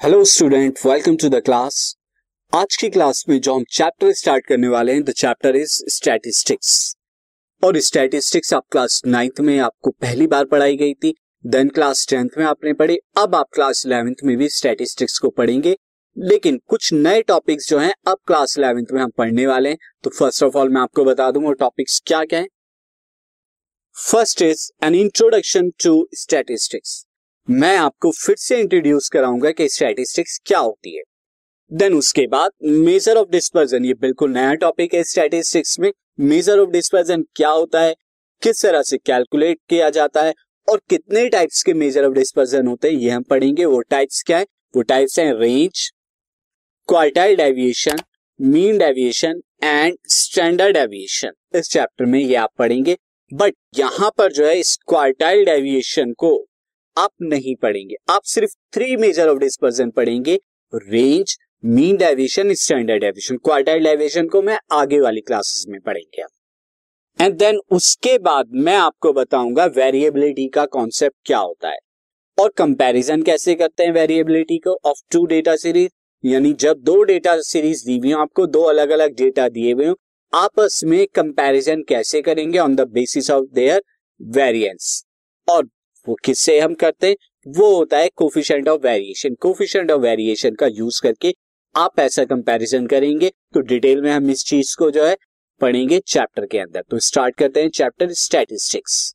Hello student welcome to the class आज की class में जो हम चैप्टर स्टार्ट करने वाले हैं द चैप्टर इज़ स्टैटिस्टिक्स और स्टैटिस्टिक्स आप क्लास नाइन्थ में आपको पहली बार पढ़ाई गई थी देन क्लास टेंथ में आपने पढ़ी, अब आप क्लास इलेवेंथ में भी स्टैटिस्टिक्स को पढ़ेंगे. लेकिन कुछ नए टॉपिक्स जो हैं, अब क्लास इलेवेंथ में हम पढ़ने वाले हैं. तो फ़र्स्ट ऑफ़ ऑल मैं आपको बता दूँ, वो टॉपिक्स क्या क्या है? First is an introduction to statistics मैं आपको फिर से इंट्रोड्यूस कराऊँगा कि स्टैटिस्टिक्स क्या होती है। देन उसके बाद मेजर ऑफ़ डिस्पर्जन ये बिल्कुल नया टॉपिक है स्टैटिस्टिक्स में। मेजर ऑफ़ डिस्पर्जन क्या होता है, किस तरह से कैलकुलेट किया जाता है और कितने टाइप्स के मेजर ऑफ़ डिस्पर्जन होते हैं, ये हम पढ़ेंगे। वो टाइप्स क्या है? वो टाइप्स हैं range quartile deviation mean deviation and standard deviation इस चैप्टर में ये आप पढ़ेंगे। बट यहाँ पर जो है इस क्वार्टाइल डेविएशन को आप नहीं पढ़ेंगे। आप सिर्फ़ थ्री मेजर ऑफ़ डिस्पर्जन पढ़ेंगे। Range mean deviation standard deviation quartile deviation को मैं आगे वाली क्लासेस में पढ़ेंगे एंड देन उसके बाद मैं आपको बताऊँगा वेरिएबिलिटी का कॉन्सेप्ट क्या होता है। और कंपैरिजन कैसे करते हैं वेरिएबिलिटी को ऑफ़ टू डेटा सीरीज़ यानी जब दो डेटा सीरीज़ दी हुई आपको दो अलग अलग डेटा दिए हुए आपस में कंपैरिजन कैसे करेंगे on the basis of their variance और वो किससे हम करते हैं? वो होता है coefficient of variation coefficient of variation का यूज़ करके आप ऐसा कंपैरिजन करेंगे तो डिटेल में हम इस चीज़ को जो है, पढ़ेंगे चैप्टर के अंदर। तो स्टार्ट करते हैं chapter statistics